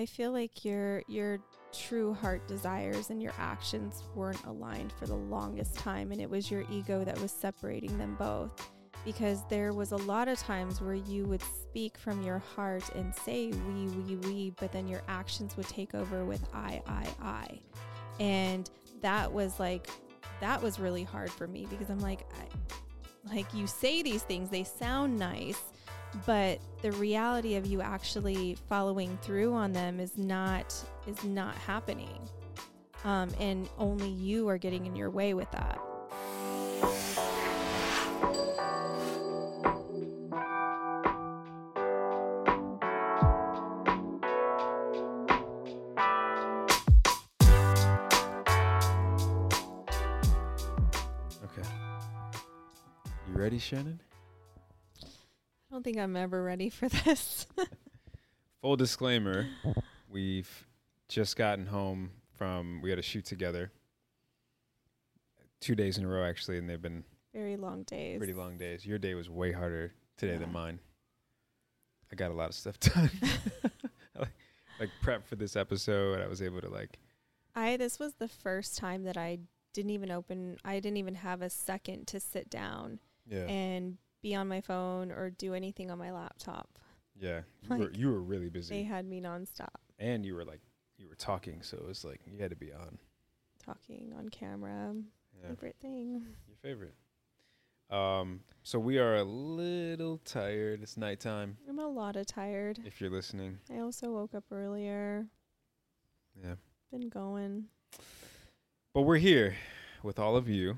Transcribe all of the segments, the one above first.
I feel like your your true heart desires and your actions weren't aligned for the longest time and it was your ego that was separating them both. Because there was a lot of times where you would speak from your heart and say we we we but then your actions would take over with i i i. And that was like that was really hard for me because i'm like I, like you say these things they sound nice but the reality of you actually following through on them is not is not happening um, and only you are getting in your way with that Okay. You ready, Shannon? I don't think i'm ever ready for this Full disclaimer, we've just gotten home from we had a shoot together. Two days in a row actually, and they've been very long days pretty long days. Your day was way harder today than mine. I got a lot of stuff done. like, like prep for this episode, I was able to like I this was the first time that I didn't even open I didn't even have a second to sit down yeah and be on my phone or do anything on my laptop. yeah you were you were really busy They had me nonstop and you were like you were talking, so it was like you had to be on. talking on camera. Yeah. Favorite thing. Your favorite. Um, so we are a little tired. It's nighttime. I'm a lot of tired. If you're listening, I also woke up earlier. yeah. Been going. But we're here with all of you.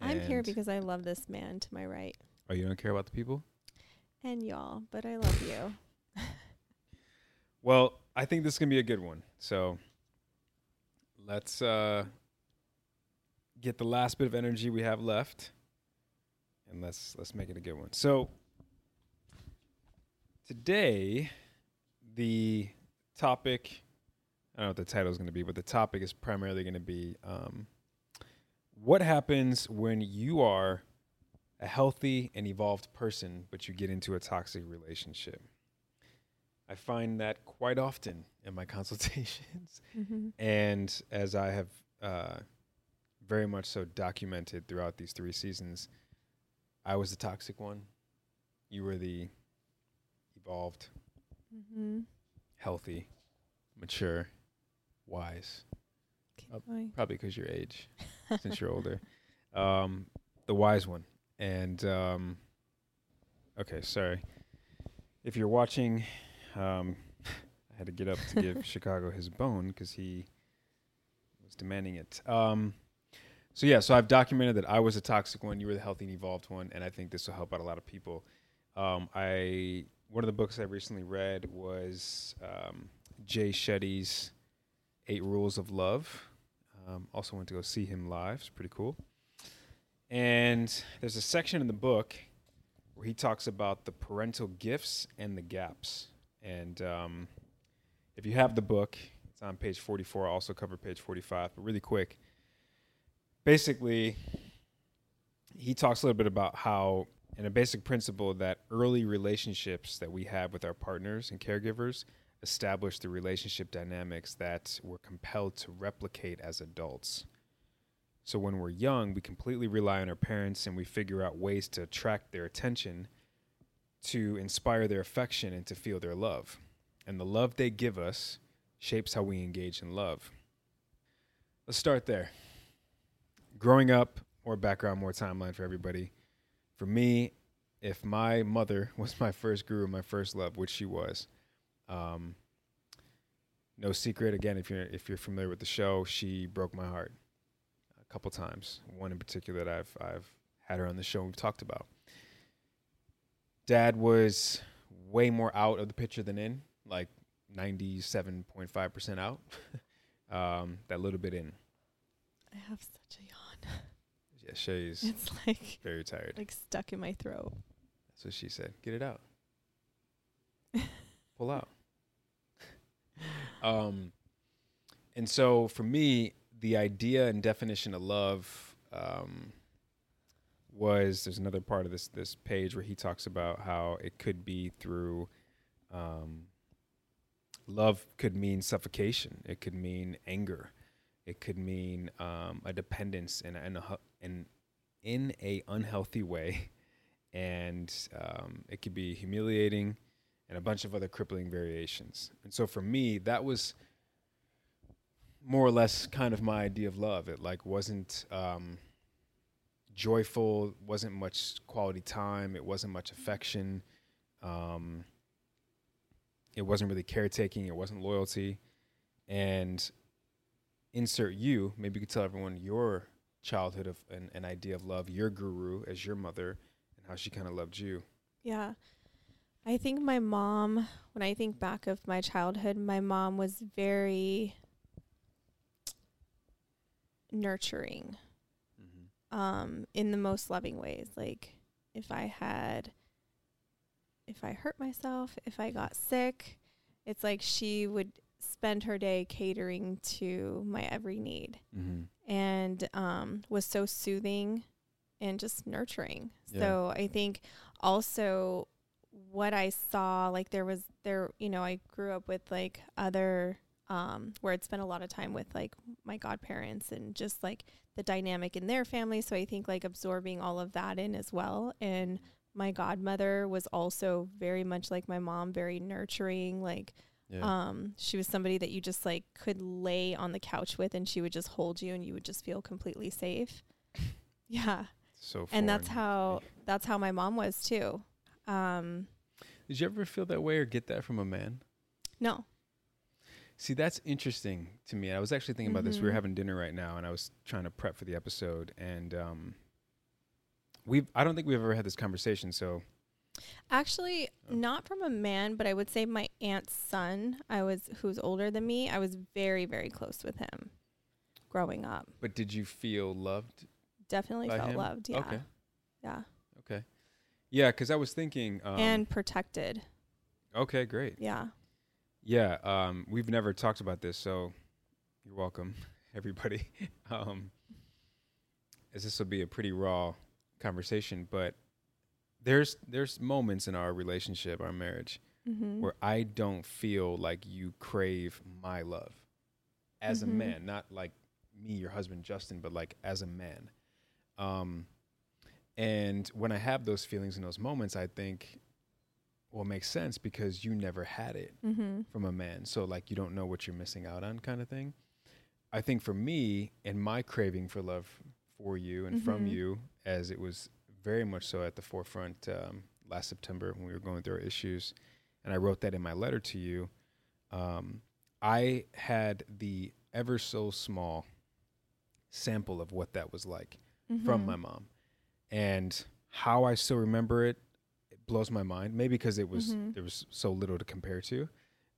I'm here because I love this man to my right Oh, you don't care about the people? and y'all, but I love you. Well, I think this is gonna be a good one. So let's uh, get the last bit of energy we have left, and let's let's make it a good one. So today, the topic I don't know what the title is going to be, but the topic is primarily going to be um, what happens when you are a healthy and evolved person, but you get into a toxic relationship. I find that quite often in my consultations. mm-hmm. And as I have uh, very much so documented throughout these three seasons, I was the toxic one. You were the evolved, Mm-hmm. healthy, mature, wise. Uh. Probably because your age, since you're older. Um, the wise one. And um, okay, sorry. If you're watching, um, I had to get up to give Chicago his bone because he was demanding it. Um, so yeah, so I've documented that I was a toxic one, you were the healthy and evolved one, and I think this will help out a lot of people. Um, I one of the books I recently read was um, Jay Shetty's Eight Rules of Love. Um, also went to go see him live. It's pretty cool. And there's a section in the book where he talks about the parental gifts and the gaps. And um, if you have the book, it's on page 44. I also cover page 45, but really quick. Basically, he talks a little bit about how, in a basic principle, that early relationships that we have with our partners and caregivers establish the relationship dynamics that we're compelled to replicate as adults. So when we're young, we completely rely on our parents and we figure out ways to attract their attention, to inspire their affection, and to feel their love. And the love they give us shapes how we engage in love. Let's start there. Growing up, more background, more timeline for everybody. For me, if my mother was my first guru, my first love, which she was, um, no secret. Again, if you're if you're familiar with the show, she broke my heart a couple times. One in particular that I've I've had her on the show and we've talked about. Dad was way more out of the picture than in, like ninety seven point five percent out. um, that little bit in. I have such a yawn. Yeah, Shay's It's like very tired. like stuck in my throat. That's what she said. Get it out. Pull out. um, and so for me, the idea and definition of love um, was there's another part of this this page where he talks about how it could be through um, love could mean suffocation. It could mean anger. It could mean um, a dependence in in a, in in a unhealthy way, and um, it could be humiliating, and a bunch of other crippling variations. And so for me, that was more or less kind of my idea of love. It like wasn't um, joyful, wasn't much quality time, it wasn't much affection. Um, it wasn't really caretaking, it wasn't loyalty. And insert you, maybe you could tell everyone your childhood of an, an idea of love, your guru as your mother, and how she kind of loved you. Yeah. I think my mom, when I think back of my childhood, my mom was very nurturing Mm-hmm. um in the most loving ways. Like if I had if I hurt myself, if I got sick, it's like she would spend her day catering to my every need Mm-hmm. and um, was so soothing and just nurturing. Yeah. So I think also what I saw, like there was there, you know, I grew up with like other um, where I'd spent a lot of time with like my godparents and just like the dynamic in their family. So I think like absorbing all of that in as well. And my godmother was also very much like my mom, very nurturing, like Yeah. um, she was somebody that you just like could lay on the couch with, and she would just hold you, and you would just feel completely safe. Yeah, so and that's how that's how my mom was too. Um, Did you ever feel that way or get that from a man? no, See, that's interesting to me. I was actually thinking about this. We were Mhm. having dinner right now, and I was trying to prep for the episode. And um, we've I don't think we've ever had this conversation. So actually, Oh. not from a man, but I would say my aunt's son. I was who's older than me. I was very very close with him growing up. But did you feel loved? Definitely felt him? loved. Yeah, Okay. yeah, Okay. Yeah, because I was thinking. Um, and protected. okay, great. Yeah. Yeah, um, we've never talked about this, so you're welcome, everybody. um, as this will be a pretty raw conversation, but there's there's moments in our relationship, our marriage, Mm-hmm. where I don't feel like you crave my love as Mhm. a man, not like me, your husband, Justin, but like as a man. Um, and when I have those feelings in those moments, I think, well, it makes sense because you never had it mm-hmm. from a man. So like you don't know what you're missing out on kind of thing. I think for me and my craving for love for you and from Mhm. you, as it was very much so at the forefront um, last September when we were going through our issues, and I wrote that in my letter to you. Um, I had the ever so small sample of what that was like from Mm-hmm. my mom, and how I still remember it blows my mind. Maybe because it was Mhm. there was so little to compare to,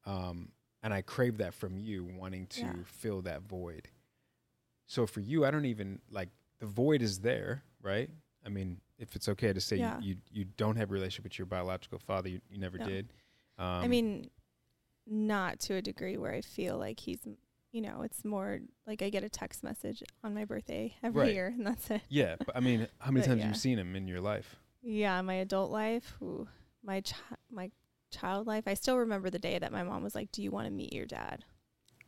um, and I crave that from you, wanting to Yeah. fill that void. So for you, I don't even like the void is there, right? I mean, if it's okay to say Yeah. you, you you don't have a relationship with your biological father, you, you never No. did. Um, I mean, not to a degree where I feel like he's, you know, it's more like I get a text message on my birthday every Right. year, and that's it. yeah, but I mean, how many But times have you seen him in your life? Yeah, my adult life, ooh, my chi- my child life. I still remember the day that my mom was like, "Do you want to meet your dad?"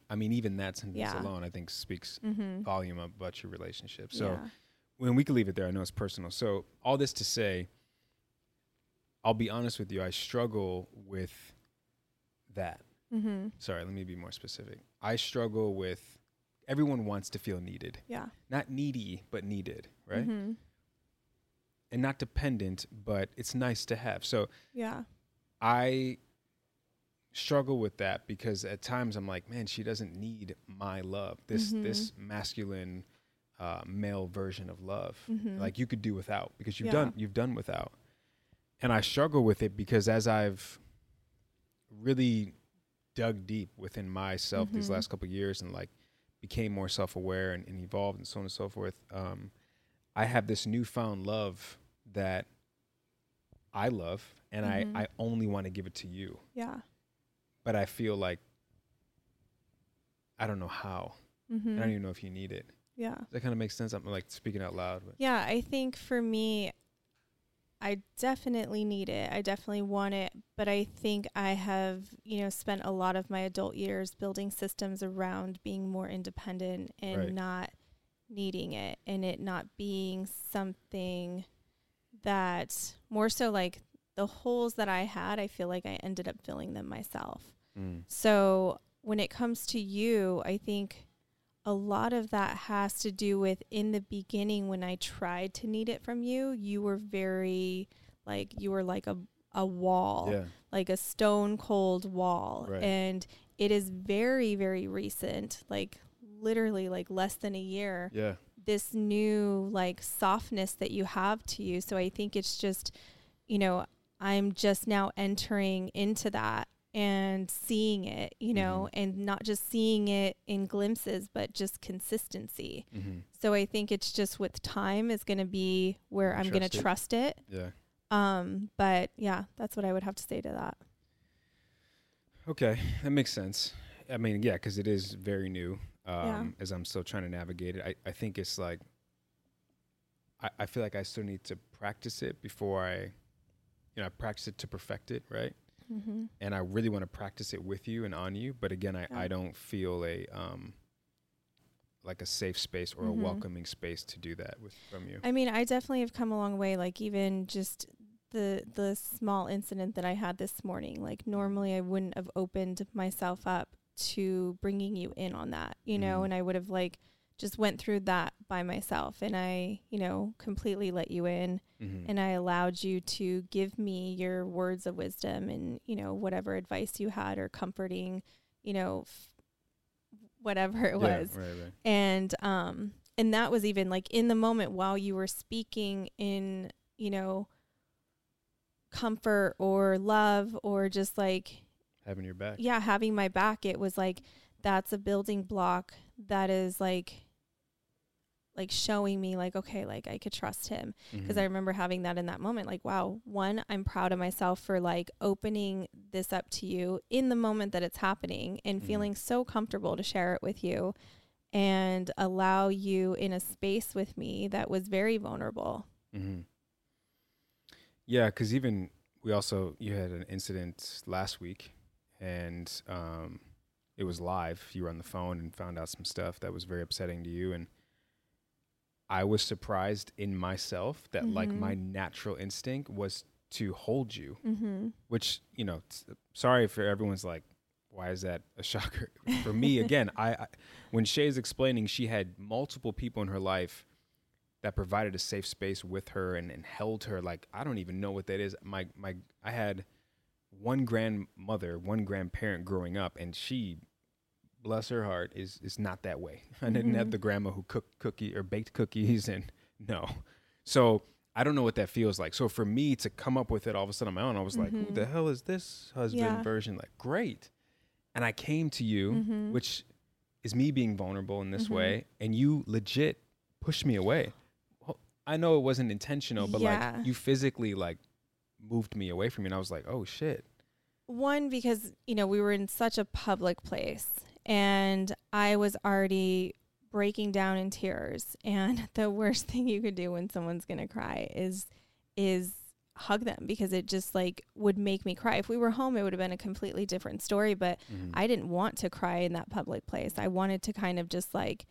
I mean, even that sentence Yeah. alone, I think, speaks Mm-hmm. volume about your relationship. So. yeah. when we could leave it there, I know it's personal. So all this to say, I'll be honest with you, I struggle with that. Mm-hmm. Sorry, let me be more specific. I struggle with everyone wants to feel needed. Yeah. Not needy, but needed, right? Mm-hmm. And not dependent, but it's nice to have. So Yeah. I struggle with that because at times I'm like, man, she doesn't need my love. This Mhm. this masculine uh, male version of love. Mm-hmm. like you could do without because you've Yeah. done you've done without and i struggle with it because as i've really dug deep within myself these Mhm. last couple of years and like became more self-aware and, and evolved and so on and so forth um, i have this newfound love that i love and Mhm. i i only want to give it to you yeah. but i feel like i don't know how Mm-hmm. i don't even know if you need it yeah. Does that kind of makes sense i'm like speaking out loud but Yeah, I think for me, I definitely need it. I definitely want it, but I think I have, you know, spent a lot of my adult years building systems around being more independent and Right. not needing it and it not being something that more so like the holes that I had, I feel like I ended up filling them myself. Mm. So when it comes to you, I think a lot of that has to do with in the beginning when I tried to need it from you, you were very like you were like a a wall, Yeah. like a stone cold wall. Right. And it is very very recent, like literally like less than a year Yeah. this new like softness that you have to you. So I think it's just, you know, I'm just now entering into that and seeing it, you know, and not just seeing it in glimpses, but just consistency. Mm-hmm. So I think it's just with time is going to be where You I'm going to trust it. trust it. Yeah. Um, but yeah, that's what I would have to say to that. Okay, that makes sense. I mean, yeah, because it is very new. Um, Yeah. As I'm still trying to navigate it, I, I think it's like I, I feel like I still need to practice it before I, you know, I practice it to perfect it, right? Mm-hmm. And I really want to practice it with you and on you, but again, I, Yeah. I don't feel a um like a safe space or Mhm. a welcoming space to do that with from you. I mean, I definitely have come a long way. Like even just the the small incident that I had this morning. Like normally I wouldn't have opened myself up to bringing you in on that, you know, Mhm. and I would have like just went through that by myself and I, you know, completely let you in mm-hmm. and I allowed you to give me your words of wisdom and, you know, whatever advice you had or comforting, you know, f- whatever it was right, right. and um and that was even like in the moment while you were speaking in you know comfort or love or just like Having your back. yeah having my back it was like that's a building block that is like like showing me like okay like I could trust him because I Mhm. remember having that in that moment like wow one I'm proud of myself for like opening this up to you in the moment that it's happening and Mhm. feeling so comfortable to share it with you and allow you in a space with me that was very vulnerable Mm-hmm. Yeah, because even we also you had an incident last week, and um, it was live. You were on the phone and found out some stuff that was very upsetting to you, and I was surprised in myself that like Mhm. my natural instinct was to hold you, mm-hmm. which you know, t- sorry for everyone's like. Why is that a shocker for me? Again, I, I when Shay's explaining, she had multiple people in her life that provided a safe space with her and, and held her like I don't even know what that is. My my I had one grandmother, one grandparent growing up and she bless her heart is is not that way. I didn't have Mhm. the grandma who cooked cookie or baked cookies and no. So I don't know what that feels like. So for me to come up with it all of a sudden on my own, I was like, who the hell is this husband Yeah. version? Like, great. And I came to you, Mhm. which is me being vulnerable in this Mhm. way, and you legit pushed me away. I know it wasn't intentional, but Yeah. like you physically like moved me away from you, and I was like, oh shit. one because you know we were in such a public place and i was already breaking down in tears and the worst thing you could do when someone's going to cry is is hug them because it just like would make me cry if we were home it would have been a completely different story but Mhm. I didn't want to cry in that public place. I wanted to kind of just like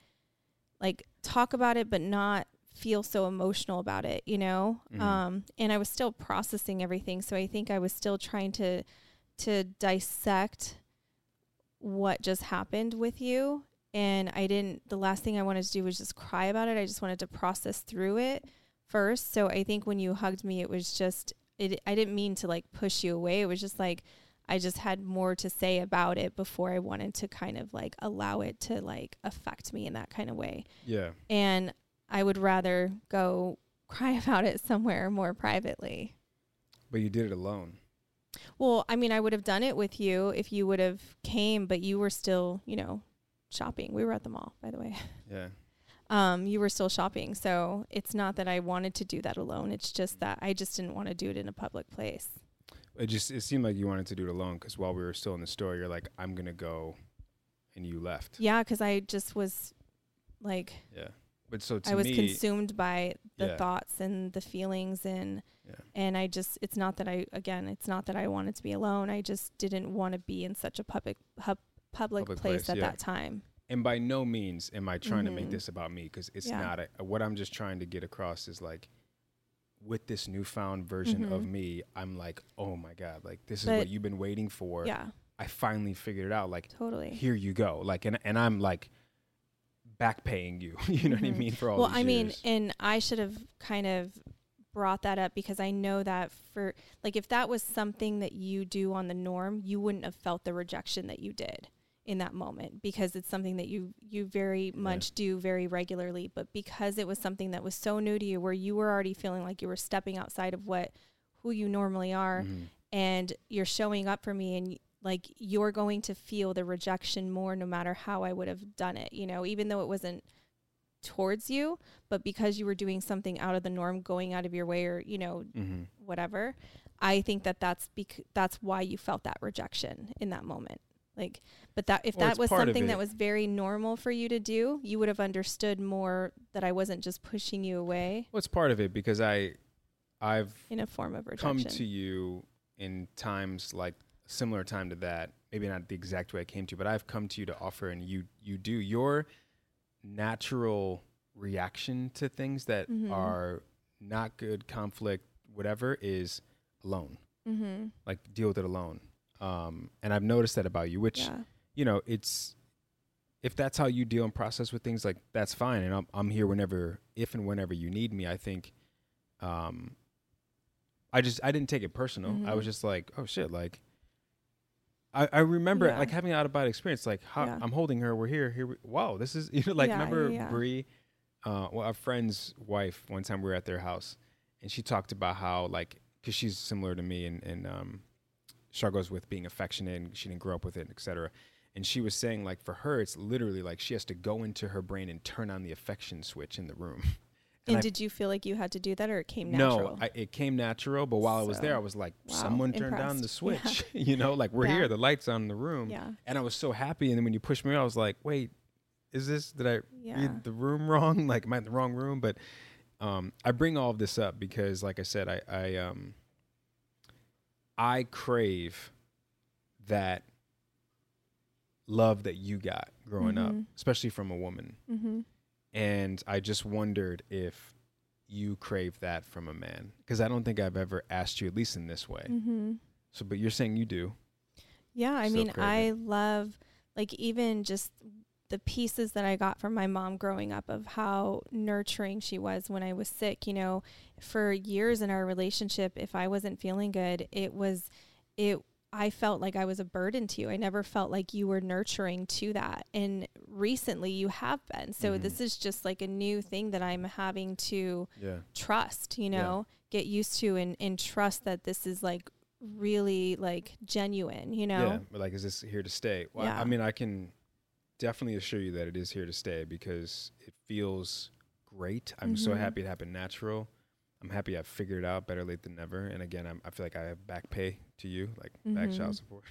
like talk about it but not feel so emotional about it, you know? Mhm. Um and I was still processing everything, so I think I was still trying to to dissect what just happened with you and I didn't the last thing I wanted to do was just cry about it. I just wanted to process through it first. So I think when you hugged me it was just it I didn't mean to like push you away. It was just like I just had more to say about it before I wanted to kind of like allow it to like affect me in that kind of way. Yeah. And I would rather go cry about it somewhere more privately. But you did it alone. Well, I mean, I would have done it with you if you would have came, but you were still, you know, shopping. We were at the mall, by the way. Yeah. Um, you were still shopping, so it's not that I wanted to do that alone. It's just that I just didn't want to do it in a public place. It just it seemed like you wanted to do it alone because while we were still in the store, you're like, I'm gonna go, and you left. Yeah, because I just was like Yeah. But so to I was me, consumed by the Yeah. thoughts and the feelings and Yeah. And I just it's not that I again, it's not that I wanted to be alone. I just didn't want to be in such a public pub, public, Public place, place, at yeah. that time. And by no means am I trying to make Mhm. this about me because it's not. A, what I'm just trying to get across is like, with this newfound version of Mhm. me, I'm like, oh my god, like this is But- what you've been waiting for. Yeah, I finally figured it out. Like totally. here you go. Like and and I'm like back paying you. you know what I mean for all well, I mean, and I should have kind of brought that up because I know that for like if that was something that you do on the norm, you wouldn't have felt the rejection that you did in that moment because it's something that you you very much do very regularly, but because it was something that was so new to you where you were already feeling like you were stepping outside of what who you normally are Mhm. and you're showing up for me and like you're going to feel the rejection more no matter how I would have done it, you know, even though it wasn't towards you, but because you were doing something out of the norm, going out of your way or, you know, Mhm. whatever, I think that that's bec- that's why you felt that rejection in that moment. Like, but that if that was something that was very normal for you to do, you would have understood more that I wasn't just pushing you away Well, part of it because I, I've in a form of rejection. come to you in times like similar time to that. Maybe not the exact way I came to but I've come to you to offer, and you you do your natural reaction to things that Mhm. are not good, conflict, whatever, is alone. mm-hmm. Like deal with it alone. Um, and I've noticed that about you, which Yeah. you know, it's if that's how you deal and process with things, like that's fine, and I'm I'm here whenever, if and whenever you need me. I think, um, I just I didn't take it personal. I was Mhm. just like, oh shit, like. I, I remember Yeah. like having an out of body experience. Like how, Yeah. I'm holding her. We're here. Here. We, wow. This is you know like Yeah, remember. Bree, uh, well, our friend's wife. One time we were at their house, and she talked about how like because she's similar to me and and um, struggles with being affectionate and she didn't grow up with it, etc. And she was saying like for her, it's literally like she has to go into her brain and turn on the affection switch in the room. And, I- did you feel like you had to do that or it came natural? No, I, it came natural. But while I was there, I was like, wow, someone turned on the impressed. switch. you know, like we're Yeah. here, the lights on in the room, yeah. and I was so happy. And then when you pushed me, I was like, wait, is this? Did I Yeah. read the room wrong? Like, am I in the wrong room? But um, I bring all of this up because, like I said, I, I um, I crave that love that you got growing up, Mhm. especially from a woman. Mm-hmm. And I just wondered if you crave that from a man because I don't think I've ever asked you, at least in this way. Mm-hmm. So, but you're saying you do. Yeah, I Still mean, I love like even just the pieces that I got from my mom growing up of how nurturing she was when I was sick. You know, for years in our relationship, if I wasn't feeling good, it was it. I felt like I was a burden to you. I never felt like you were nurturing to that. And recently you have been. So Mhm. this is just like a new thing that I'm having to Yeah. trust, you Yeah. know, get used to and, and trust that this is like really like genuine, you know? Yeah, but like, is this here to stay? Well, I- I mean, I can definitely assure you that it is here to stay because it feels great. I'm so Mhm. happy it happened natural. I'm happy I figured it out better late than never. And again, I'm, I feel like I have back pay to you, like back Mhm. child support.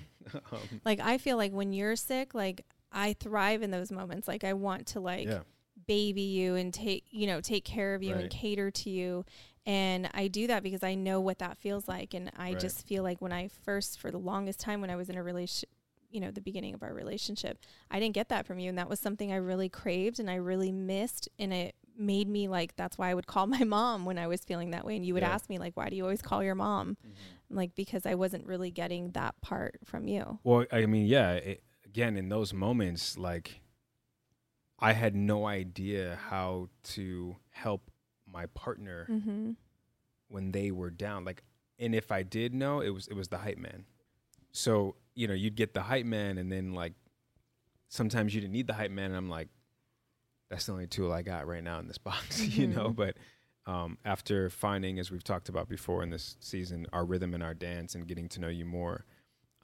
um, Like I feel like when you're sick, like I thrive in those moments. Like I want to like yeah, baby you and take, you know, take care of you Right. and cater to you. And I do that because I know what that feels like. And I Right. just feel like when I first, for the longest time, when I was in a relationship, you know, the beginning of our relationship, I didn't get that from you. And that was something I really craved and I really missed. And it made me like, that's why I would call my mom when I was feeling that way. And you would Yeah. ask me, like, why do you always call your mom? I'm like, because I wasn't really getting that part from you. Well, I mean, yeah. It, again, in those moments, like I had no idea how to help my partner Mm-hmm. when they were down. Like, and if I did know, it was it was the hype man. So you know, you'd get the hype man, and then like sometimes you didn't need the hype man, and I'm like, that's the only tool I got right now in this box, you know. Mhm. But um, after finding, as we've talked about before in this season, our rhythm and our dance, and getting to know you more,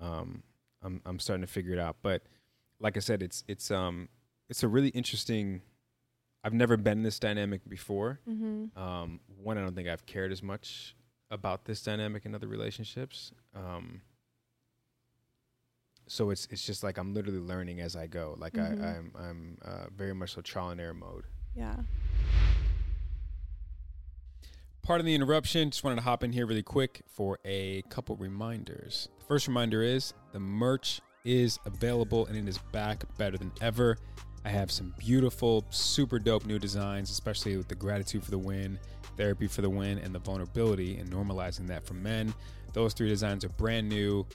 um, I'm I'm starting to figure it out. But like I said, it's it's um it's a really interesting. I've never been in this dynamic before. Mm-hmm. Um, one, I don't think I've cared as much about this dynamic in other relationships. Um, so it's it's just like I'm literally learning as I go. Like Mhm. I, I'm I'm uh, very much so trial and error mode. Yeah. Part of the interruption, just wanted to hop in here really quick for a couple reminders. The first reminder is the merch is available and it is back better than ever. I have some beautiful, super dope new designs, especially with the gratitude for the win, therapy for the win, and the vulnerability and normalizing that for men. Those three designs are brand new.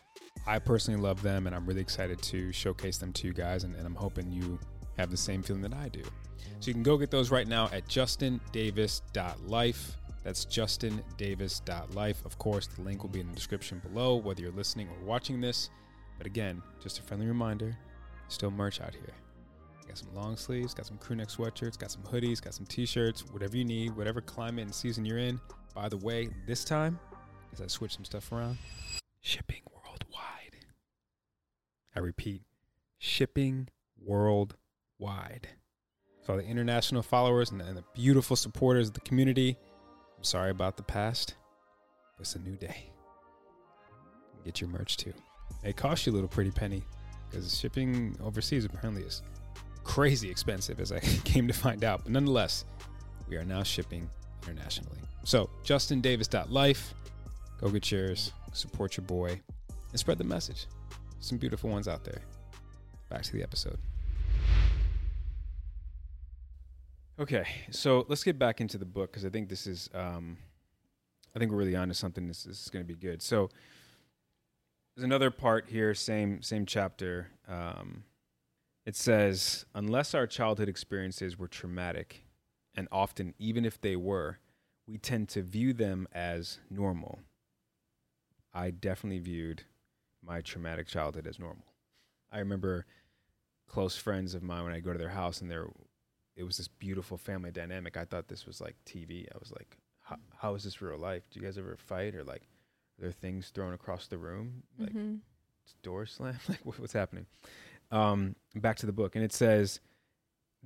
I personally love them, and I'm really excited to showcase them to you guys. And, and I'm hoping you have the same feeling that I do. So you can go get those right now at justindavis.life. That's justindavis.life. Of course, the link will be in the description below, whether you're listening or watching this. But again, just a friendly reminder still merch out here. Got some long sleeves, got some crew neck sweatshirts, got some hoodies, got some t shirts, whatever you need, whatever climate and season you're in. By the way, this time, as I switch some stuff around, shipping worldwide. I repeat, shipping worldwide. For all the international followers and the, and the beautiful supporters of the community, sorry about the past, it's a new day. Get your merch too. It costs you a little pretty penny because shipping overseas apparently is crazy expensive, as I came to find out. But nonetheless, we are now shipping internationally. So, justindavis.life, go get yours, support your boy, and spread the message. Some beautiful ones out there. Back to the episode. Okay, so let's get back into the book because I think this is, um, I think we're really onto something. This, this is going to be good. So, there's another part here, same same chapter. Um, it says, unless our childhood experiences were traumatic, and often even if they were, we tend to view them as normal. I definitely viewed my traumatic childhood as normal. I remember close friends of mine when I go to their house and there it was this beautiful family dynamic. I thought this was like TV. I was like, how is this real life? Do you guys ever fight or like are there things thrown across the room? Like Mhm. door slam? Like what- what's happening? Um, back to the book, and it says,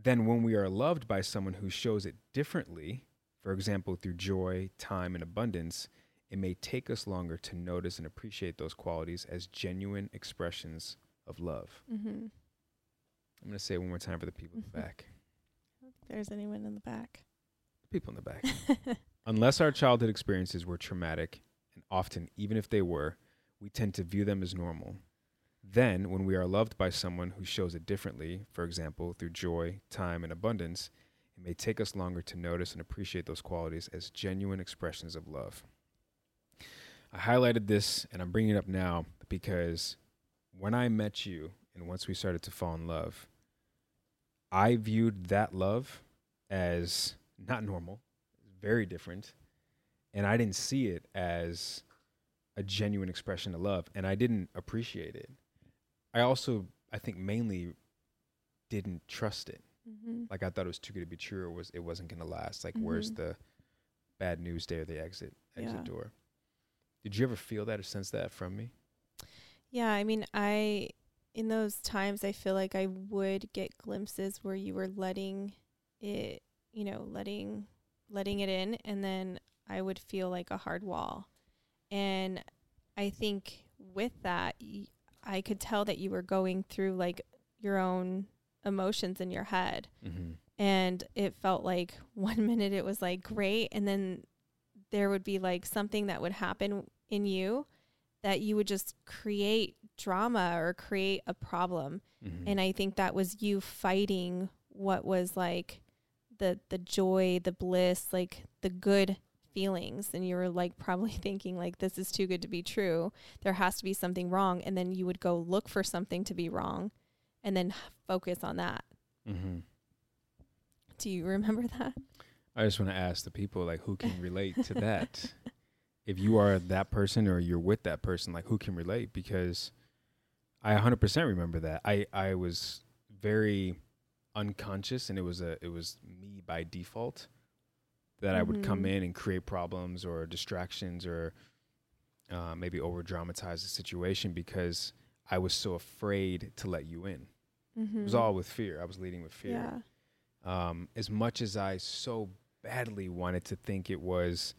then when we are loved by someone who shows it differently, for example, through joy, time, and abundance, it may take us longer to notice and appreciate those qualities as genuine expressions of love. Mhm. I'm going to say it one more time for the people in the back. I don't think there's anyone in the back. People in the back. Unless our childhood experiences were traumatic, and often, even if they were, we tend to view them as normal. Then, when we are loved by someone who shows it differently, for example, through joy, time, and abundance, it may take us longer to notice and appreciate those qualities as genuine expressions of love. I highlighted this and I'm bringing it up now because when I met you and once we started to fall in love, I viewed that love as not normal, very different, and I didn't see it as a genuine expression of love, and I didn't appreciate it. I also, I think, mainly didn't trust it. hmm Like I thought it was too good to be true, or was it wasn't gonna last. Like, where's Mhm. the bad news day or the exit exit Yeah. door? Did you ever feel that or sense that from me? Yeah, I mean, I in those times I feel like I would get glimpses where you were letting it, you know, letting letting it in and then I would feel like a hard wall. And I think with that y- I could tell that you were going through like your own emotions in your head Mm-hmm. and it felt like one minute it was like great and then there would be like something that would happen in you that you would just create drama or create a problem Mm-hmm. and i think that was you fighting what was like the the joy the bliss like the good feelings and you were like probably thinking like this is too good to be true there has to be something wrong and then you would go look for something to be wrong and then focus on that mm-hmm. do you remember that I just want to ask the people like who can relate to that. if you are that person or you're with that person, like who can relate? Because I 100% remember that. I I was very unconscious, and it was a it was me by default that I would come Mhm. in and create problems or distractions or uh, maybe over dramatize the situation because I was so afraid to let you in. mm-hmm. It was all with fear. I was leading with fear yeah um, as much as I so badly wanted to think it was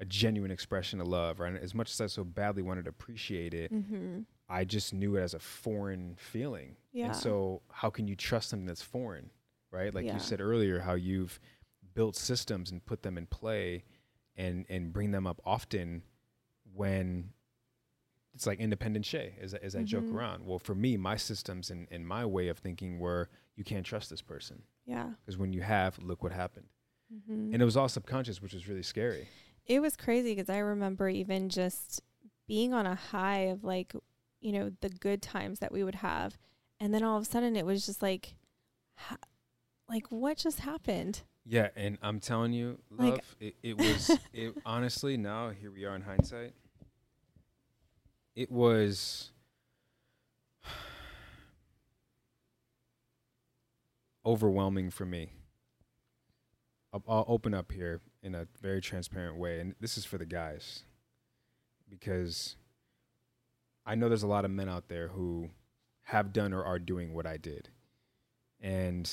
a genuine expression of love, right? As much as I so badly wanted to appreciate it, mm-hmm. I just knew it as a foreign feeling. yeah And so, how can you trust something that's foreign, right? Like Yeah. you said earlier, how you've built systems and put them in play and and bring them up often when it's like independent Shay, as, I- as I joke Mhm. around. Well, for me, my systems and, and my way of thinking were you can't trust this person Yeah. because when you have, look what happened. hmm And it was all subconscious, which was really scary. it was crazy because I remember even just being on a high of like, you know, the good times that we would have. And then all of a sudden it was just like, ha- like what just happened? Yeah, and I'm telling you, love, Like- it, it was it honestly now here we are in hindsight. It was overwhelming for me. I'll, I'll open up here in a very transparent way, and this is for the guys because I know there's a lot of men out there who have done or are doing what I did, and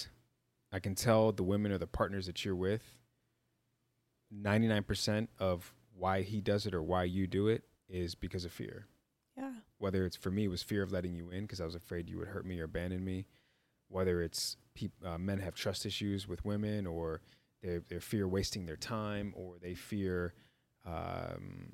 I can tell the women or the partners that you're with, 99% of why he does it or why you do it is because of fear. Yeah. Whether it's for me, it was fear of letting you in because I was afraid you would hurt me or abandon me. Whether it's peop- uh, men have trust issues with women or they they fear wasting their time or they fear um,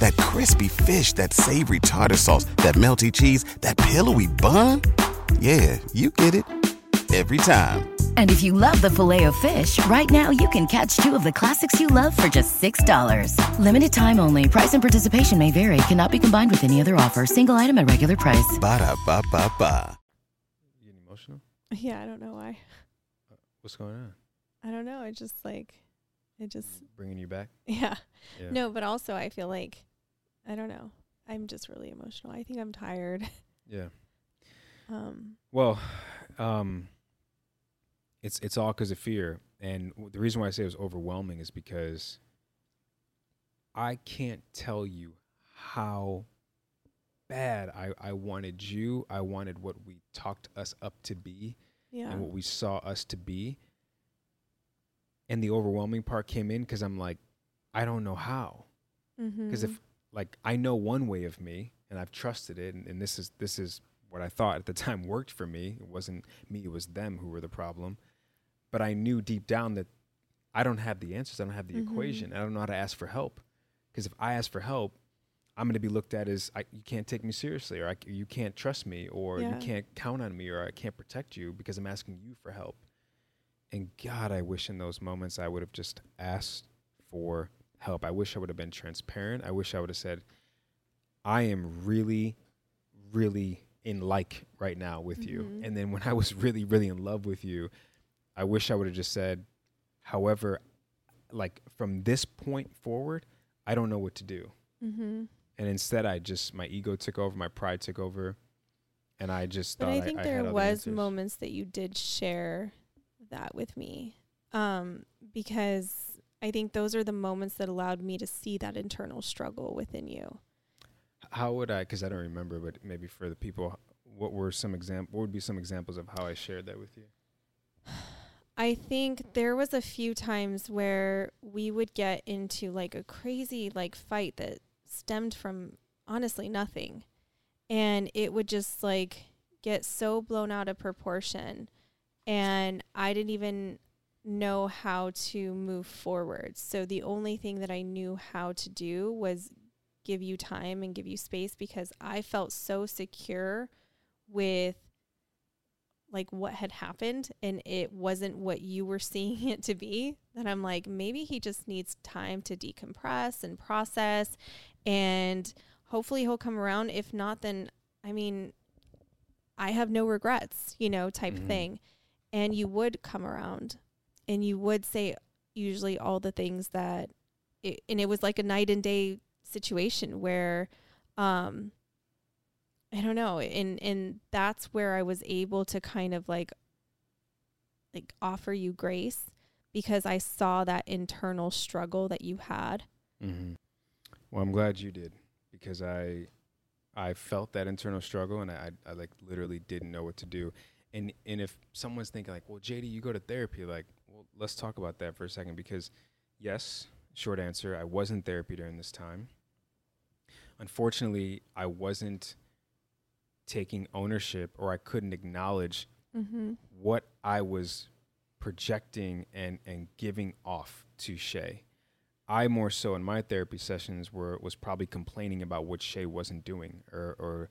That crispy fish, that savory tartar sauce, that melty cheese, that pillowy bun. Yeah, you get it. Every time. And if you love the Filet-O-Fish, right now you can catch two of the classics you love for just $6. Limited time only. Price and participation may vary. Cannot be combined with any other offer. Single item at regular price. Ba-da-ba-ba-ba. You emotional? Yeah. I don't know why. Uh, what's going on? I don't know. It just like, it just, Bringing you back? yeah. Yeah. No, but also I feel like, I don't know. I'm just really emotional. I think I'm tired. Yeah. Um, Well, um, it's it's all because of fear, and w- the reason why I say it was overwhelming is because I can't tell you how bad I I wanted you. I wanted what we talked us up to be, yeah. and what we saw us to be. And the overwhelming part came in because I'm like, I don't know how. Mm-hmm. because if like i know one way of me and i've trusted it and, and this is this is what i thought at the time worked for me it wasn't me it was them who were the problem but i knew deep down that i don't have the answers i don't have the Mhm. equation i don't know how to ask for help because if i ask for help i'm going to be looked at as I, you can't take me seriously or I, you can't trust me or Yeah. you can't count on me or i can't protect you because i'm asking you for help and god i wish in those moments i would have just asked for help. I wish I would have been transparent. I wish I would have said, I am really, really in like right now with you. Mhm. And then when I was really, really in love with you, I wish I would have just said, however, like from this point forward, I don't know what to do. mm-hmm. And instead, I just, my ego took over, my pride took over. And I just But I think I, there had was moments that you did share that with me, um, because I think those are the moments that allowed me to see that internal struggle within you. How would I? Because I don't remember, but maybe for the people, what were some example? What would be some examples of how I shared that with you? I think there was a few times where we would get into like a crazy like fight that stemmed from honestly nothing. And it would just like get so blown out of proportion and I didn't even know how to move forward. So the only thing that I knew how to do was give you time and give you space because I felt so secure with like what had happened and it wasn't what you were seeing it to be that I'm like maybe he just needs time to decompress and process and hopefully he'll come around if not then I mean I have no regrets you know type Mhm. thing and you would come around and you would say usually all the things that it, and it was like a night and day situation where um I don't know and and that's where I was able to kind of like like offer you grace because I saw that internal struggle that you had Mm-hmm. Well, I'm glad you did because I I felt that internal struggle and I, I, like literally didn't know what to do. And and if someone's thinking like, well, JD, you go to therapy, like, well, let's talk about that for a second because yes, short answer, I was in therapy during this time. Unfortunately, I wasn't taking ownership or I couldn't acknowledge Mm-hmm. what I was projecting and and giving off to Shay. I more so in my therapy sessions were was probably complaining about what Shay wasn't doing or or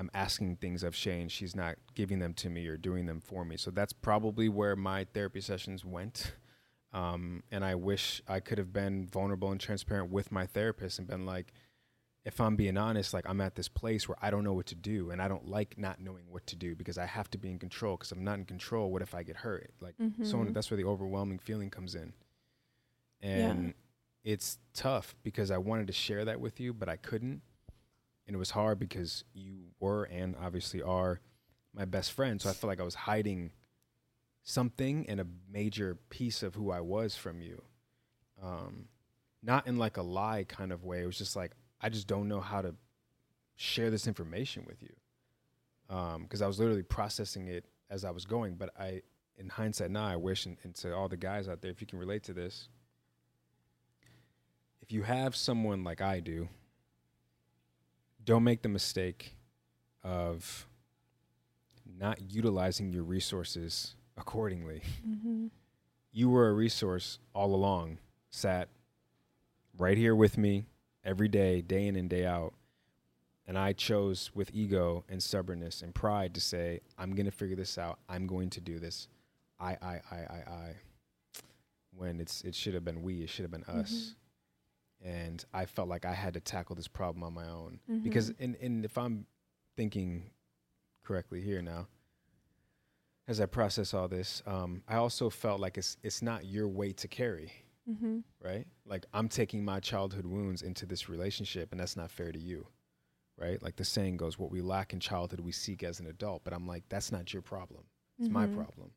I'm asking things of Shay. she's not giving them to me or doing them for me. So that's probably where my therapy sessions went. Um, and I wish I could have been vulnerable and transparent with my therapist and been like, if I'm being honest, like I'm at this place where I don't know what to do and I don't like not knowing what to do because I have to be in control because I'm not in control. What if I get hurt? Like so Mhm. that's where the overwhelming feeling comes in. And it's tough because I wanted to share that with you, but I couldn't. And it was hard because you were and obviously are my best friend. So I felt like I was hiding something and a major piece of who I was from you. Um, not in like a lie kind of way. It was just like, I just don't know how to share this information with you. Because I was literally processing it as I was going. But I, in hindsight now, I wish, and, and to all the guys out there, if you can relate to this, if you have someone like I do, don't make the mistake of not utilizing your resources accordingly. Mm-hmm. You were a resource all along, sat right here with me every day, day in and day out. And I chose with ego and stubbornness and pride to say, I'm going to figure this out. I'm going to do this. I, I, I, I, I. When it's it should have been we, it should have been us. And I felt like I had to tackle this problem on my own. Because and, and if I'm thinking correctly here now, as I process all this, um, I also felt like it's it's not your weight to carry Mm-hmm. right? Like I'm taking my childhood wounds into this relationship, and that's not fair to you, right? Like the saying goes, "What we lack in childhood, we seek as an adult." But I'm like, that's not your problem. It's my Mhm. problem.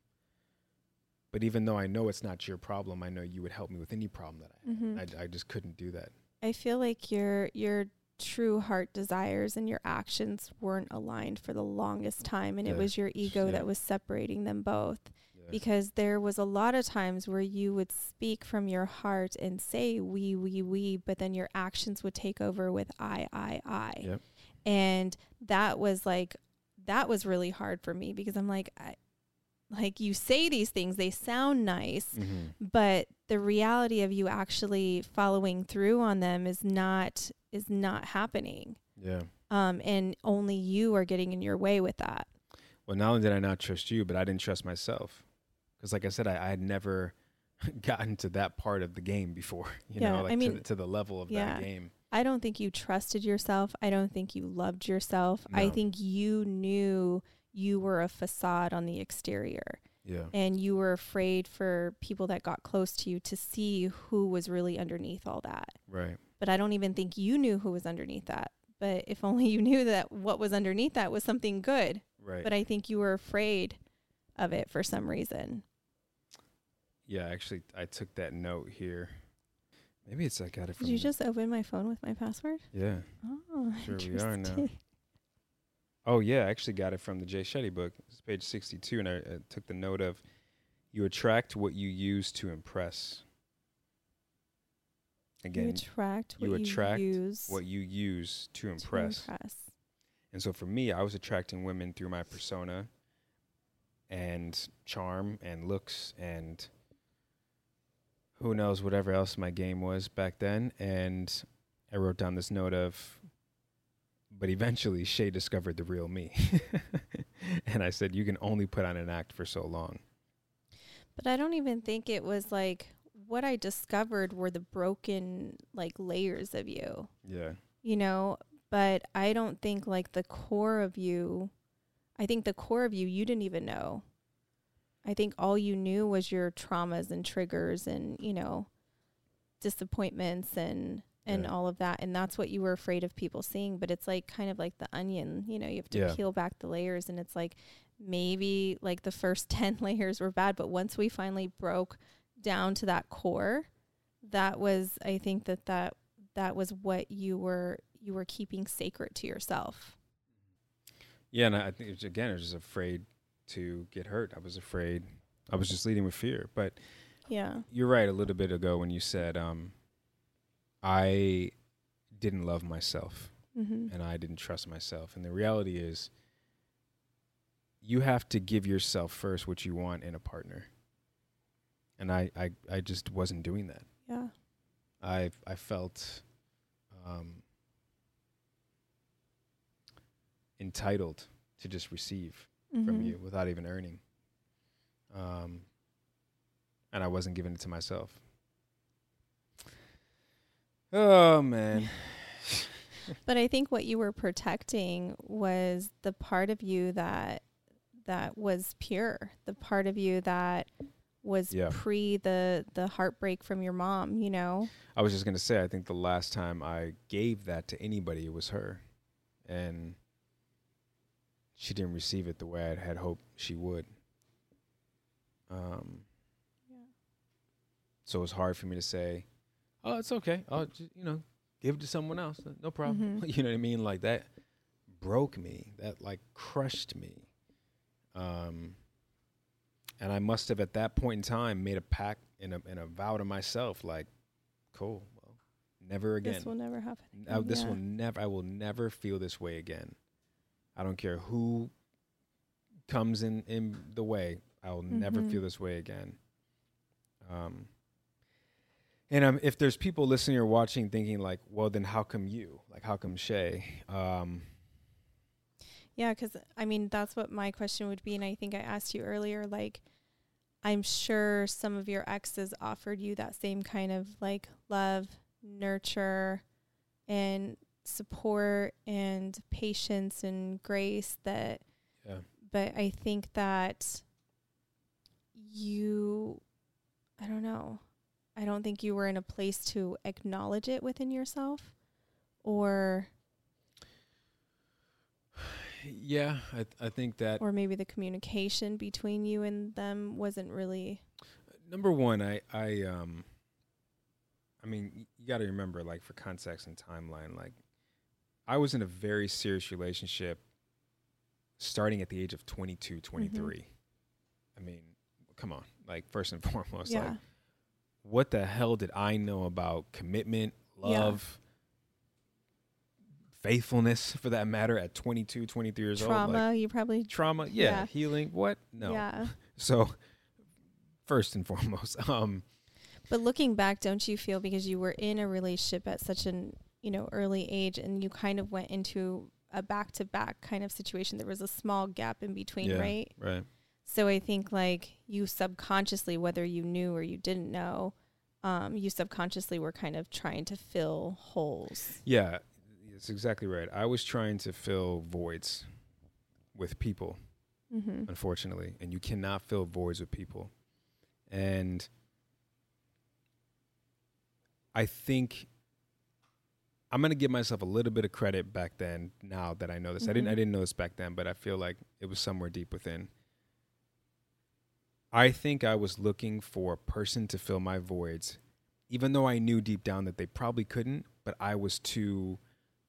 But even though I know it's not your problem, I know you would help me with any problem that I Mm-hmm. had. I, I just couldn't do that. I feel like your your true heart desires and your actions weren't aligned for the longest time and it was your ego Yeah. that was separating them both Yeah. because there was a lot of times where you would speak from your heart and say we we we but then your actions would take over with i i i Yep. and that was like that was really hard for me because i'm like i like you say these things they sound nice Mhm. but the reality of you actually following through on them is not is not happening Yeah. um and only you are getting in your way with that Well, not only did I not trust you, but I didn't trust myself. Because, like I said, I, I had never gotten to that part of the game before. You Yeah, know, I like to, mean, the, to the level of yeah. that game. i don't think you trusted yourself i don't think you loved yourself i think you knew you were a facade on the exterior Yeah. and you were afraid for people that got close to you to see who was really underneath all that Right. but i don't even think you knew who was underneath that but if only you knew that what was underneath that was something good Right. but I think you were afraid of it for some reason. Yeah, actually, I took that note here. Maybe it's I got it from. Did you just open my phone with my password? Yeah. Oh, Sure we are now. Oh yeah, I actually got it from the Jay Shetty book. It's page sixty-two, and I, I took the note of, "You attract what you use to impress." Again, you attract what you you, attract use what you use to to impress. impress. And so for me, I was attracting women through my persona, and charm, and looks, and who knows whatever else my game was back then. And I wrote down this note of, but eventually Shay discovered the real me. and I said, you can only put on an act for so long. But I don't even think it was like what I discovered were the broken like layers of you, Yeah. you know, but I don't think like the core of you I think the core of you you didn't even know. I think all you knew was your traumas and triggers and, you know, disappointments and and Yeah. all of that and that's what you were afraid of people seeing, but it's like kind of like the onion, you know, you have to Yeah. peel back the layers and it's like maybe like the first 10 layers were bad, but once we finally broke down to that core, that was I think that that that was what you were you were keeping sacred to yourself. Yeah, and I think it was, again, I was just afraid to get hurt. I was afraid. I was just leading with fear. But Yeah. you're right. A little bit ago when you said um, I didn't love myself Mm-hmm. and I didn't trust myself, and the reality is, you have to give yourself first what you want in a partner. And I, I, I just wasn't doing that. Yeah. I I felt um, entitled to just receive from Mhm. you without even earning. Um, and I wasn't giving it to myself. Oh man. But I think what you were protecting was the part of you that that was pure, the part of you that was Yeah. pre the the heartbreak from your mom, you know. I was just gonna say, I think the last time I gave that to anybody, it was her, and she didn't receive it the way I had hoped she would. Um, yeah. so it was hard for me to say, "Oh, it's okay. I'll just, you know give it to someone else. No problem." Mhm. you know what I mean? Like that broke me. That like crushed me. Um, and I must have at that point in time made a pact and a and a vow to myself, like, cool, well, never again. This will never happen. Uh, again. this Yeah. will never. I will never feel this way again. I don't care who comes in in the way. I will never Mhm. feel this way again. Um. And um, if there's people listening or watching thinking like, well, then how come you? Like, how come Shay? Um, Yeah, because I mean that's what my question would be, and I think I asked you earlier. Like, I'm sure some of your exes offered you that same kind of like love, nurture, and support, and patience and grace. That, yeah. but I think that you, I don't know, I don't think you were in a place to acknowledge it within yourself, or Yeah, I th- I think that or maybe the communication between you and them wasn't really number one, I I um, I mean, you got to remember, like for context and timeline, like I was in a very serious relationship starting at the age of 22, 23. I mean, come on, like first and foremost, yeah like what the hell did I know about commitment, Yeah. love, faithfulness for that matter at 22, 23 years old? trauma old? you probably trauma, yeah, Yeah. healing, what? No. yeah So first and foremost, um but looking back don't you feel because you were in a relationship at such an you know early age and you kind of went into a back to back kind of situation there was a small gap in between yeah, right Right. So i think like you subconsciously whether you knew or you didn't know um you subconsciously were kind of trying to fill holes Yeah, it's exactly right. I was trying to fill voids with people, mm-hmm. unfortunately, and you cannot fill voids with people. And I think I'm gonna give myself a little bit of credit back then. Now that I know this, I didn't. I Mhm. didn't know this back then, but I feel like it was somewhere deep within. I think I was looking for a person to fill my voids, even though I knew deep down that they probably couldn't. But I was too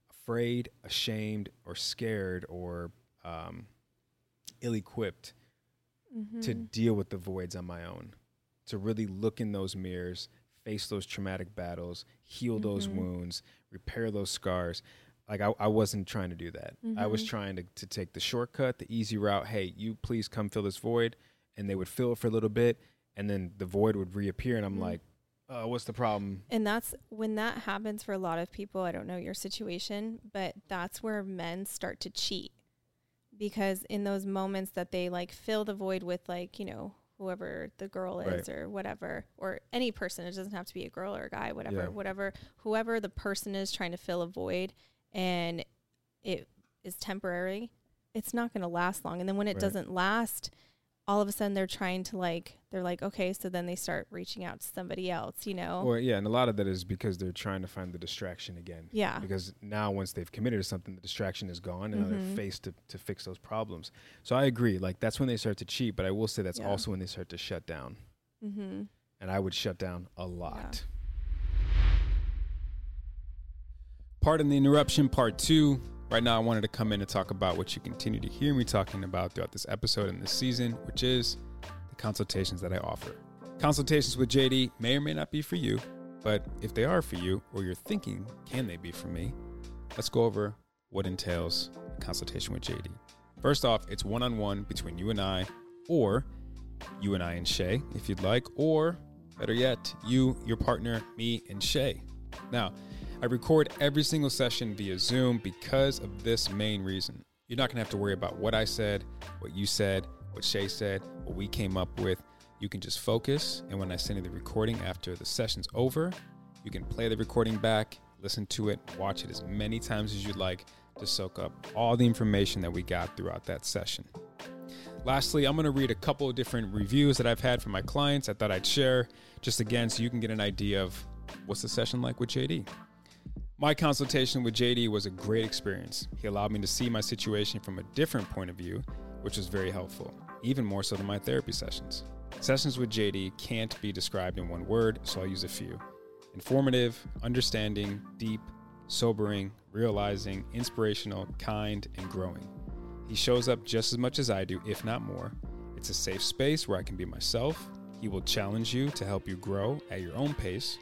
afraid, ashamed, or scared, or um, ill-equipped Mm-hmm. to deal with the voids on my own, to really look in those mirrors, face those traumatic battles, heal those Mhm. wounds, repair those scars. Like I, I wasn't trying to do that. I was Mhm. trying to, to take the shortcut, the easy route. Hey, you please come fill this void. And they would fill it for a little bit and then the void would reappear and I'm Mhm. like, uh, what's the problem? And that's when that happens for a lot of people. I don't know your situation, but that's where men start to cheat. Because in those moments that they like fill the void with like, you know, whoever the girl is Right. or whatever, or any person, it doesn't have to be a girl or a guy, whatever, Yeah. whatever, whoever the person is trying to fill a void and it is temporary, it's not going to last long. And then when it Right. doesn't last, all of a sudden they're trying to like, they're like, okay, so then they start reaching out to somebody else, you know? Or yeah, and a lot of that is because they're trying to find the distraction again. yeah. because now once they've committed to something the distraction is gone and Mhm. they're faced to, to fix those problems so i agree like that's when they start to cheat but i will say that's Yeah. also when they start to shut down Mm-hmm. and i would shut down a lot Pardon the interruption, part two. Right now, I wanted to come in and talk about what you continue to hear me talking about throughout this episode and this season, which is the consultations that I offer. Consultations with JD may or may not be for you, but if they are for you, or you're thinking, can they be for me? Let's go over what entails a consultation with JD. First off, it's one on one between you and I, or you and I and Shay, if you'd like, or better yet, you, your partner, me, and Shay. Now, I record every single session via Zoom because of this main reason. You're not gonna have to worry about what I said, what you said, what Shay said, what we came up with. You can just focus, and when I send you the recording after the session's over, you can play the recording back, listen to it, watch it as many times as you'd like to soak up all the information that we got throughout that session. Lastly, I'm going to read a couple of different reviews that I've had from my clients I thought I'd share just again so you can get an idea of what's the session like with JD. My consultation with JD was a great experience. He allowed me to see my situation from a different point of view, which was very helpful, even more so than my therapy sessions. Sessions with JD can't be described in one word, so I'll use a few informative, understanding, deep, sobering, realizing, inspirational, kind, and growing. He shows up just as much as I do, if not more. It's a safe space where I can be myself. He will challenge you to help you grow at your own pace.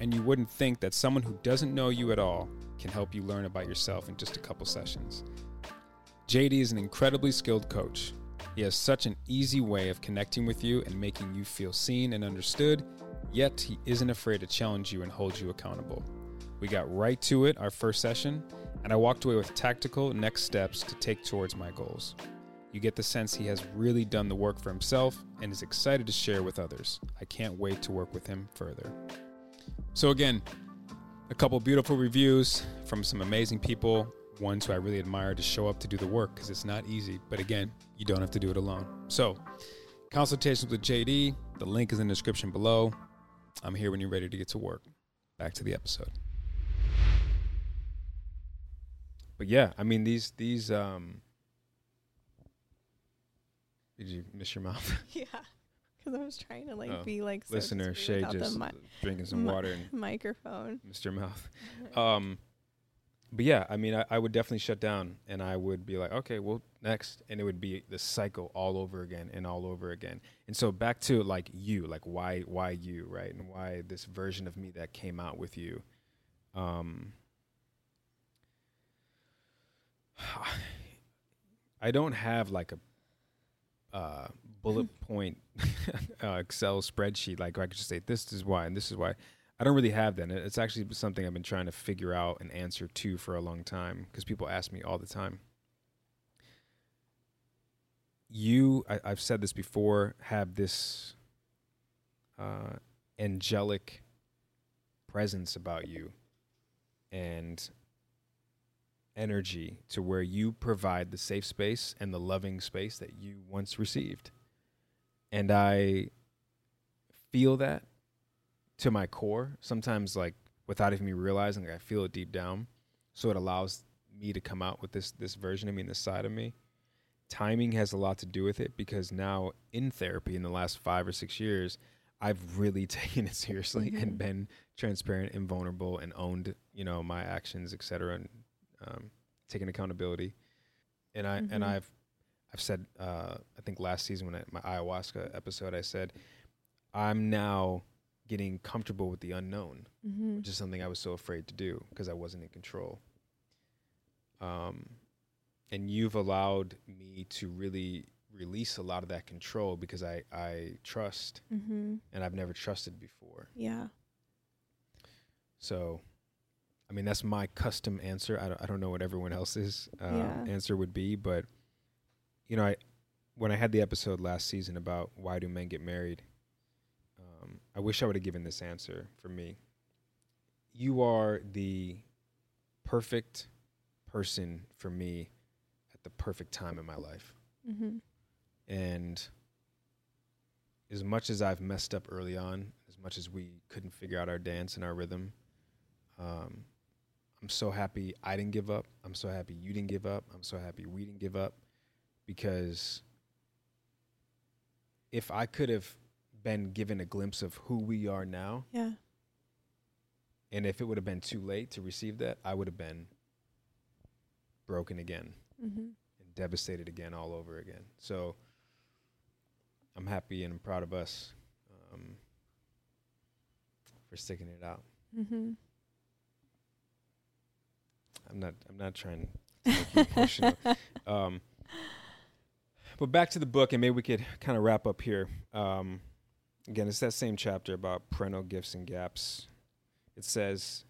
And you wouldn't think that someone who doesn't know you at all can help you learn about yourself in just a couple sessions. JD is an incredibly skilled coach. He has such an easy way of connecting with you and making you feel seen and understood, yet he isn't afraid to challenge you and hold you accountable. We got right to it our first session, and I walked away with tactical next steps to take towards my goals. You get the sense he has really done the work for himself and is excited to share with others. I can't wait to work with him further. So, again, a couple beautiful reviews from some amazing people, ones who I really admire to show up to do the work because it's not easy. But again, you don't have to do it alone. So, consultations with JD, the link is in the description below. I'm here when you're ready to get to work. Back to the episode. But yeah, I mean these these um Did you miss your mouth? Yeah, because I was trying to like Oh, be like so Listener, Shay just mi- drinking some mi- water and microphone. Mr. mouth. Um but yeah, I mean I, I would definitely shut down and I would be like, okay, well next and it would be the cycle all over again and all over again. And so back to like you, like why why you, right? And why this version of me that came out with you. Um I don't have like a uh, bullet point uh, Excel spreadsheet. Like I could just say this is why and this is why. I don't really have that. It's actually something I've been trying to figure out and answer to for a long time because people ask me all the time. You, I, I've said this before, have this uh, angelic presence about you and energy to where you provide the safe space and the loving space that you once received. And I feel that to my core, sometimes like without even me realizing, like I feel it deep down. So it allows me to come out with this this version of me and this side of me. Timing has a lot to do with it because now in therapy in the last five or six years, I've really taken it seriously and Mhm. been transparent and vulnerable and owned, you know, my actions, et cetera, and um, taking accountability. And I Mhm. and I've I've said uh, I think last season when I, my ayahuasca episode I said I'm now getting comfortable with the unknown, Mm-hmm. which is something I was so afraid to do because I wasn't in control. Um, and you've allowed me to really release a lot of that control because I I trust Mm-hmm. and I've never trusted before. Yeah. So, I mean, that's my custom answer. I don't, I don't know what everyone else's uh, Yeah. answer would be, but you know, I when I had the episode last season about why do men get married, um, I wish I would have given this answer for me. You are the perfect person for me at the perfect time in my life. Mm-hmm. And as much as I've messed up early on, as much as we couldn't figure out our dance and our rhythm, um, I'm so happy I didn't give up. I'm so happy you didn't give up. I'm so happy we didn't give up because if I could have been given a glimpse of who we are now Yeah. And if it would have been too late to receive that, I would have been broken again Mm-hmm. and devastated again all over again. So I'm happy and I'm proud of us um, for sticking it out. Mm-hmm. I'm not. I'm not trying to make you emotional. Um, but back to the book, and maybe we could kind of wrap up here. Um, again, it's that same chapter about parental gifts and gaps. It says,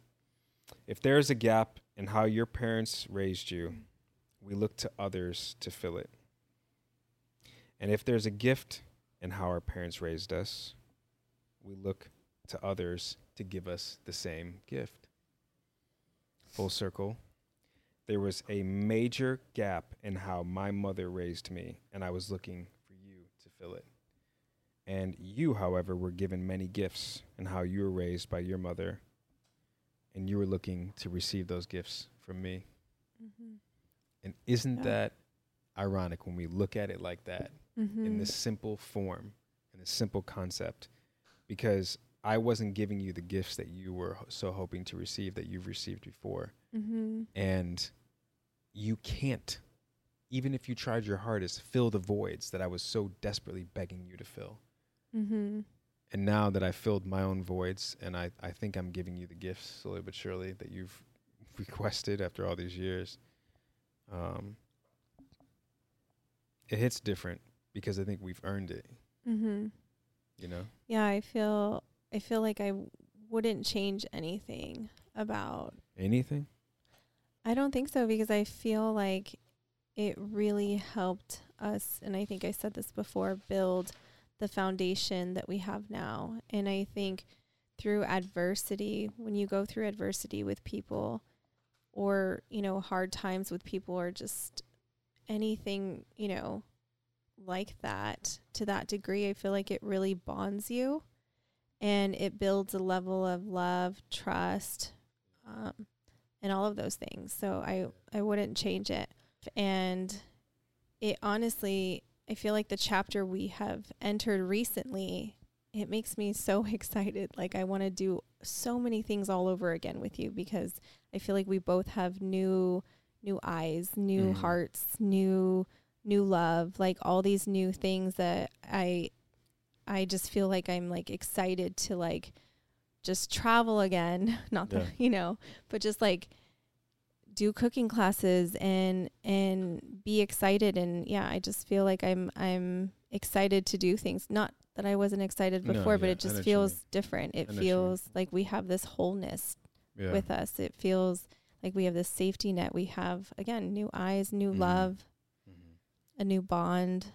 "If there is a gap in how your parents raised you, we look to others to fill it. And if there's a gift in how our parents raised us, we look to others to give us the same gift." Full circle there was a major gap in how my mother raised me, and I was looking for you to fill it. And you, however, were given many gifts in how you were raised by your mother, and you were looking to receive those gifts from me. Mm-hmm. And isn't Yeah. that ironic when we look at it like that, Mm-hmm. in this simple form, in this simple concept? Because I wasn't giving you the gifts that you were ho- so hoping to receive that you've received before Mm-hmm. and you can't even if you tried your hardest fill the voids that i was so desperately begging you to fill Mm-hmm. and now that i filled my own voids and i, I think i'm giving you the gifts slowly but surely that you've requested after all these years um, it hits different because i think we've earned it Mm-hmm. you know Yeah, I feel I feel like I wouldn't change anything about anything I don't think so because I feel like it really helped us and I think I said this before build the foundation that we have now. And I think through adversity, when you go through adversity with people or, you know, hard times with people or just anything, you know, like that to that degree, I feel like it really bonds you and it builds a level of love, trust, um, and all of those things. So I I wouldn't change it. And it honestly, I feel like the chapter we have entered recently, it makes me so excited. Like I want to do so many things all over again with you because I feel like we both have new new eyes, new Mhm. hearts, new new love, like all these new things that I I just feel like I'm like excited to like just travel again. Not that Yeah. you know, but just like do cooking classes and and be excited and yeah, I just feel like I'm I'm excited to do things. Not that I wasn't excited No, before, but yeah, it just feels different. It I know what you mean. feels like we have this wholeness yeah with us. It feels like we have this safety net. We have again new eyes, new Mhm. love, Mhm. a new bond.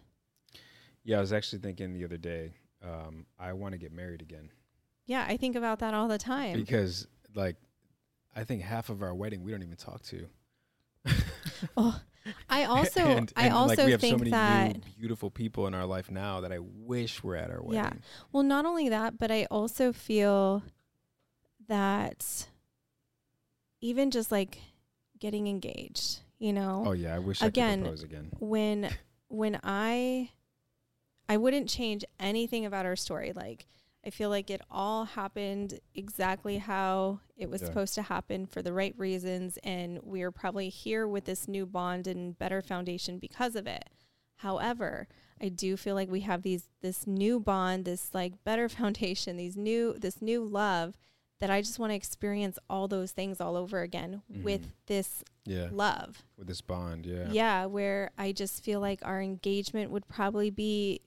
yeah i was actually thinking the other day um, i want to get married again Yeah, I think about that all the time. because like I think half of our wedding we don't even talk to. Oh, I also And- I and, also like, we have think so many that new, beautiful people in our life now that I wish were at our wedding. Yeah. well, not only that, but I also feel that even just like getting engaged, you know, Oh yeah, I wish Again, I could propose again. when when I I wouldn't change anything about our story. Like I feel like it all happened exactly how it was Yeah. supposed to happen for the right reasons and we're probably here with this new bond and better foundation because of it. However, I do feel like we have these this new bond, this like better foundation, these new this new love that I just want to experience all those things all over again with Mhm. this Yeah, love. with this bond. Yeah. Yeah. where I just feel like our engagement would probably be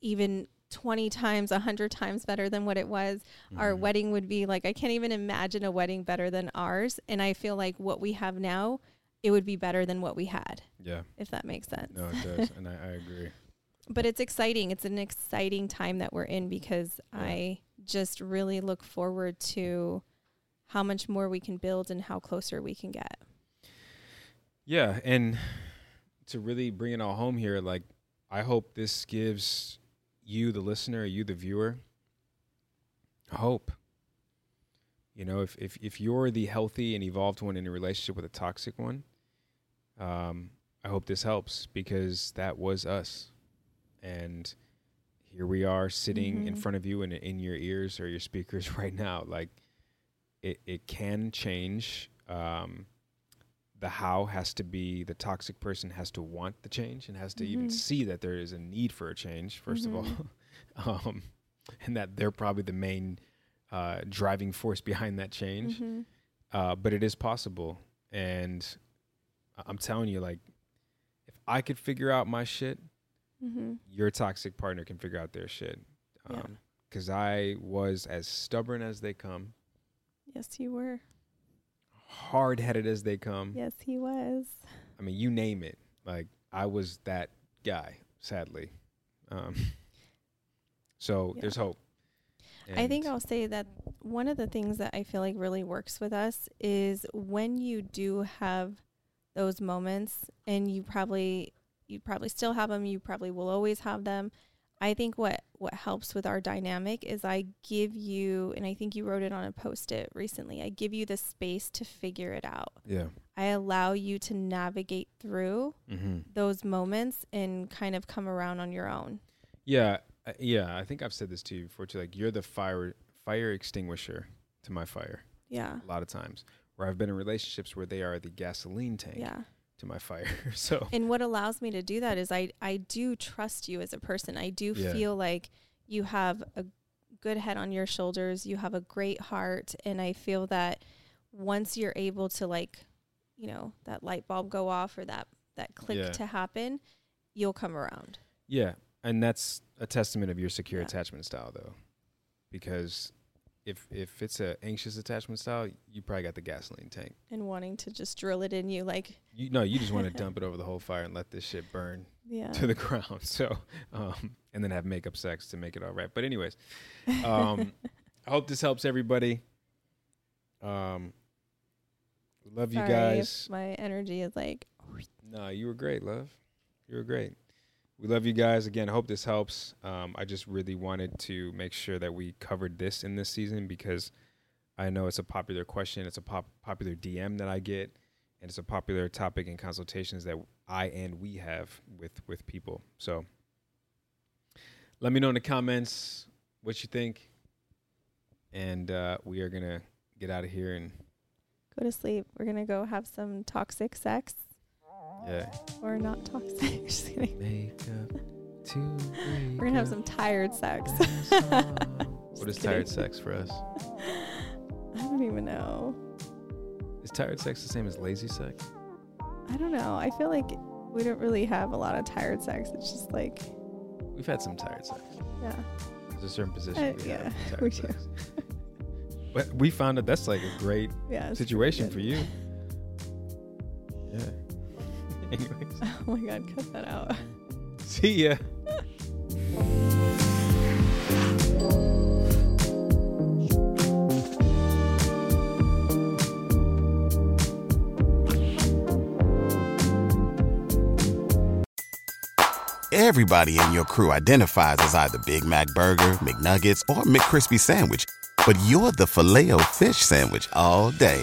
even 20 times, 100 times better than what it was. Our Mhm. wedding would be like, I can't even imagine a wedding better than ours. And I feel like what we have now, it would be better than what we had, Yeah. if that makes sense. No, it does, and I, I agree. But it's exciting. It's an exciting time that we're in because Yeah. I just really look forward to how much more we can build and how closer we can get. Yeah, and to really bring it all home here, like I hope this gives you, the listener, you, the viewer, hope. You know, if if if you're the healthy and evolved one in a relationship with a toxic one, um, I hope this helps because that was us, and here we are sitting in Mhm. front of you and in your ears or your speakers right now. Like it, it can change. Um, the how has to be the toxic person has to want the change and has to even Mhm. see that there is a need for a change 1st of all, um, and that they're probably the main uh, driving force behind that change. Mhm. Uh, but it is possible, and I'm telling you, like, if I could figure out my shit, Mhm. your toxic partner can figure out their shit. Yeah. Um, Cause I was as stubborn as they come, Yes, you were. Hard headed as they come. Yes, he was. I mean, you name it. Like I was that guy, sadly. Um, so Yeah. there's hope. I think I'll say that one of the things that I feel like really works with us is when you do have those moments and you probably you probably still have them, you probably will always have them. I think what what helps with our dynamic is I give you and I think you wrote it on a post-it recently. I give you the space to figure it out. yeah. I allow you to navigate through Mm-hmm. those moments and kind of come around on your own. Yeah, uh, yeah. I think I've said this to you before too. Like you're the fire fire extinguisher to my fire. Yeah. A lot of times, where I've been in relationships where they are the gasoline tank Yeah. To my fire. so And what allows me to do that is I I do trust you as a person. I do Yeah. feel like you have a good head on your shoulders. You have a great heart and I feel that once you're able to like, you know, that light bulb go off or that that click Yeah. to happen, you'll come around. yeah, and that's a testament of your secure Yeah. attachment style, though, because if if it's an anxious attachment style, you probably got the gasoline tank. And wanting to just drill it in you like You no, you just want to dump it over the whole fire and let this shit burn yeah. to the ground. So, um, and then have makeup sex to make it all right. But anyways, um, I hope this helps everybody. Um, love you Sorry if guys. My energy is like No, you were great, love. You were great. We love you guys. Again, hope this helps. Um, I just really wanted to make sure that we covered this in this season because I know it's a popular question. It's a pop- popular DM that I get, and it's a popular topic in consultations that I and we have with with people. So let me know in the comments what you think, and uh, we are gonna get out of here and go to sleep. We're gonna go have some toxic sex yeah. or not toxic. Just kidding. Make up to We're gonna have some tired sex. What is Just tired sex for us? I don't even know. Is tired sex the same as lazy sex? I don't know. I feel like we don't really have a lot of tired sex. It's just like, We've had some tired sex. yeah, There's a certain position Uh, we yeah, have tired we do. sex. but we found that that's like a great yeah. situation for you. Yeah. Anyways, Oh my god, cut that out. see ya. Everybody in your crew identifies as either Big Mac Burger, McNuggets, or McCrispy Sandwich. But you're the Filet-O-Fish Sandwich all day.